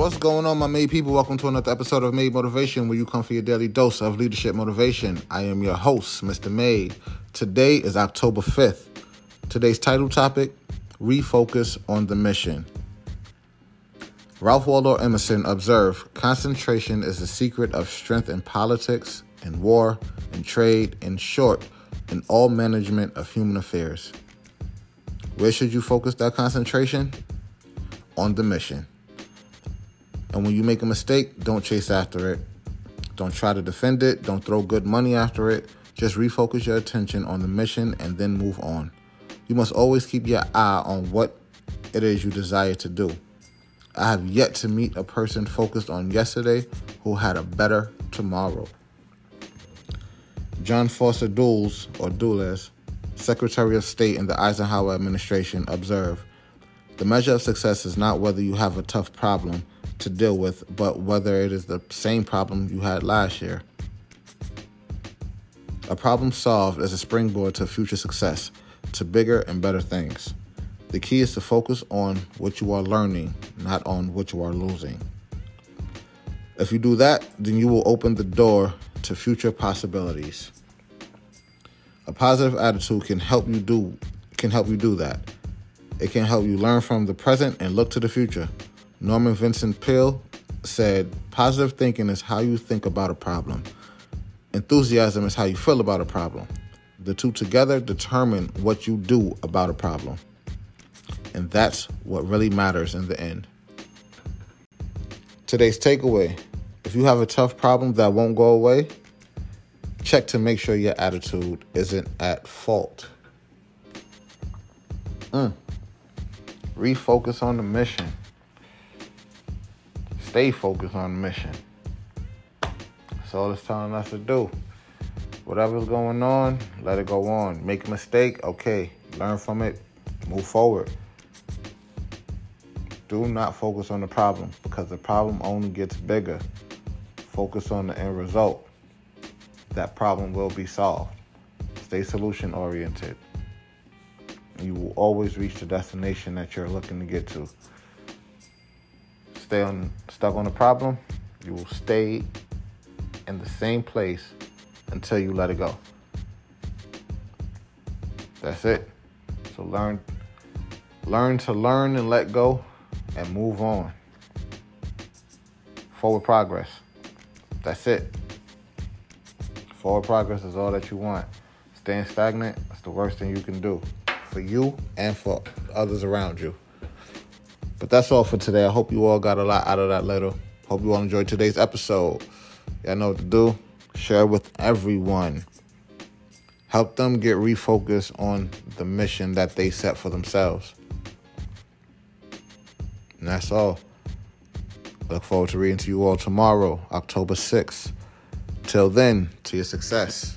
What's going on, my made people? Welcome to another episode of Made Motivation, where you come for your daily dose of leadership motivation. I am your host, Mr. Made. Today is October 5th. Today's title topic Refocus on the Mission. Ralph Waldo Emerson observed concentration is the secret of strength in politics, in war, in trade, in short, in all management of human affairs. Where should you focus that concentration? On the mission. And when you make a mistake, don't chase after it. Don't try to defend it. Don't throw good money after it. Just refocus your attention on the mission and then move on. You must always keep your eye on what it is you desire to do. I have yet to meet a person focused on yesterday who had a better tomorrow. John Foster Dulles, or Dulles, Secretary of State in the Eisenhower administration, observed The measure of success is not whether you have a tough problem to deal with, but whether it is the same problem you had last year. A problem solved is a springboard to future success, to bigger and better things. The key is to focus on what you are learning, not on what you are losing. If you do that, then you will open the door to future possibilities. A positive attitude can help you do can help you do that. It can help you learn from the present and look to the future. Norman Vincent Peale said, "Positive thinking is how you think about a problem. Enthusiasm is how you feel about a problem. The two together determine what you do about a problem." And that's what really matters in the end. Today's takeaway if you have a tough problem that won't go away, check to make sure your attitude isn't at fault. Mm. Refocus on the mission. Stay focused on the mission. That's all it's telling us to do. Whatever's going on, let it go on. Make a mistake, okay. Learn from it, move forward. Do not focus on the problem because the problem only gets bigger. Focus on the end result. That problem will be solved. Stay solution oriented. You will always reach the destination that you're looking to get to. Stay on stuck on the problem, you will stay in the same place until you let it go. That's it. So learn learn to learn and let go and move on. Forward progress. That's it. Forward progress is all that you want. Staying stagnant is the worst thing you can do for you and for others around you. But that's all for today. I hope you all got a lot out of that letter. Hope you all enjoyed today's episode. Y'all know what to do. Share with everyone. Help them get refocused on the mission that they set for themselves. And that's all. Look forward to reading to you all tomorrow, October 6th. Till then, to your success.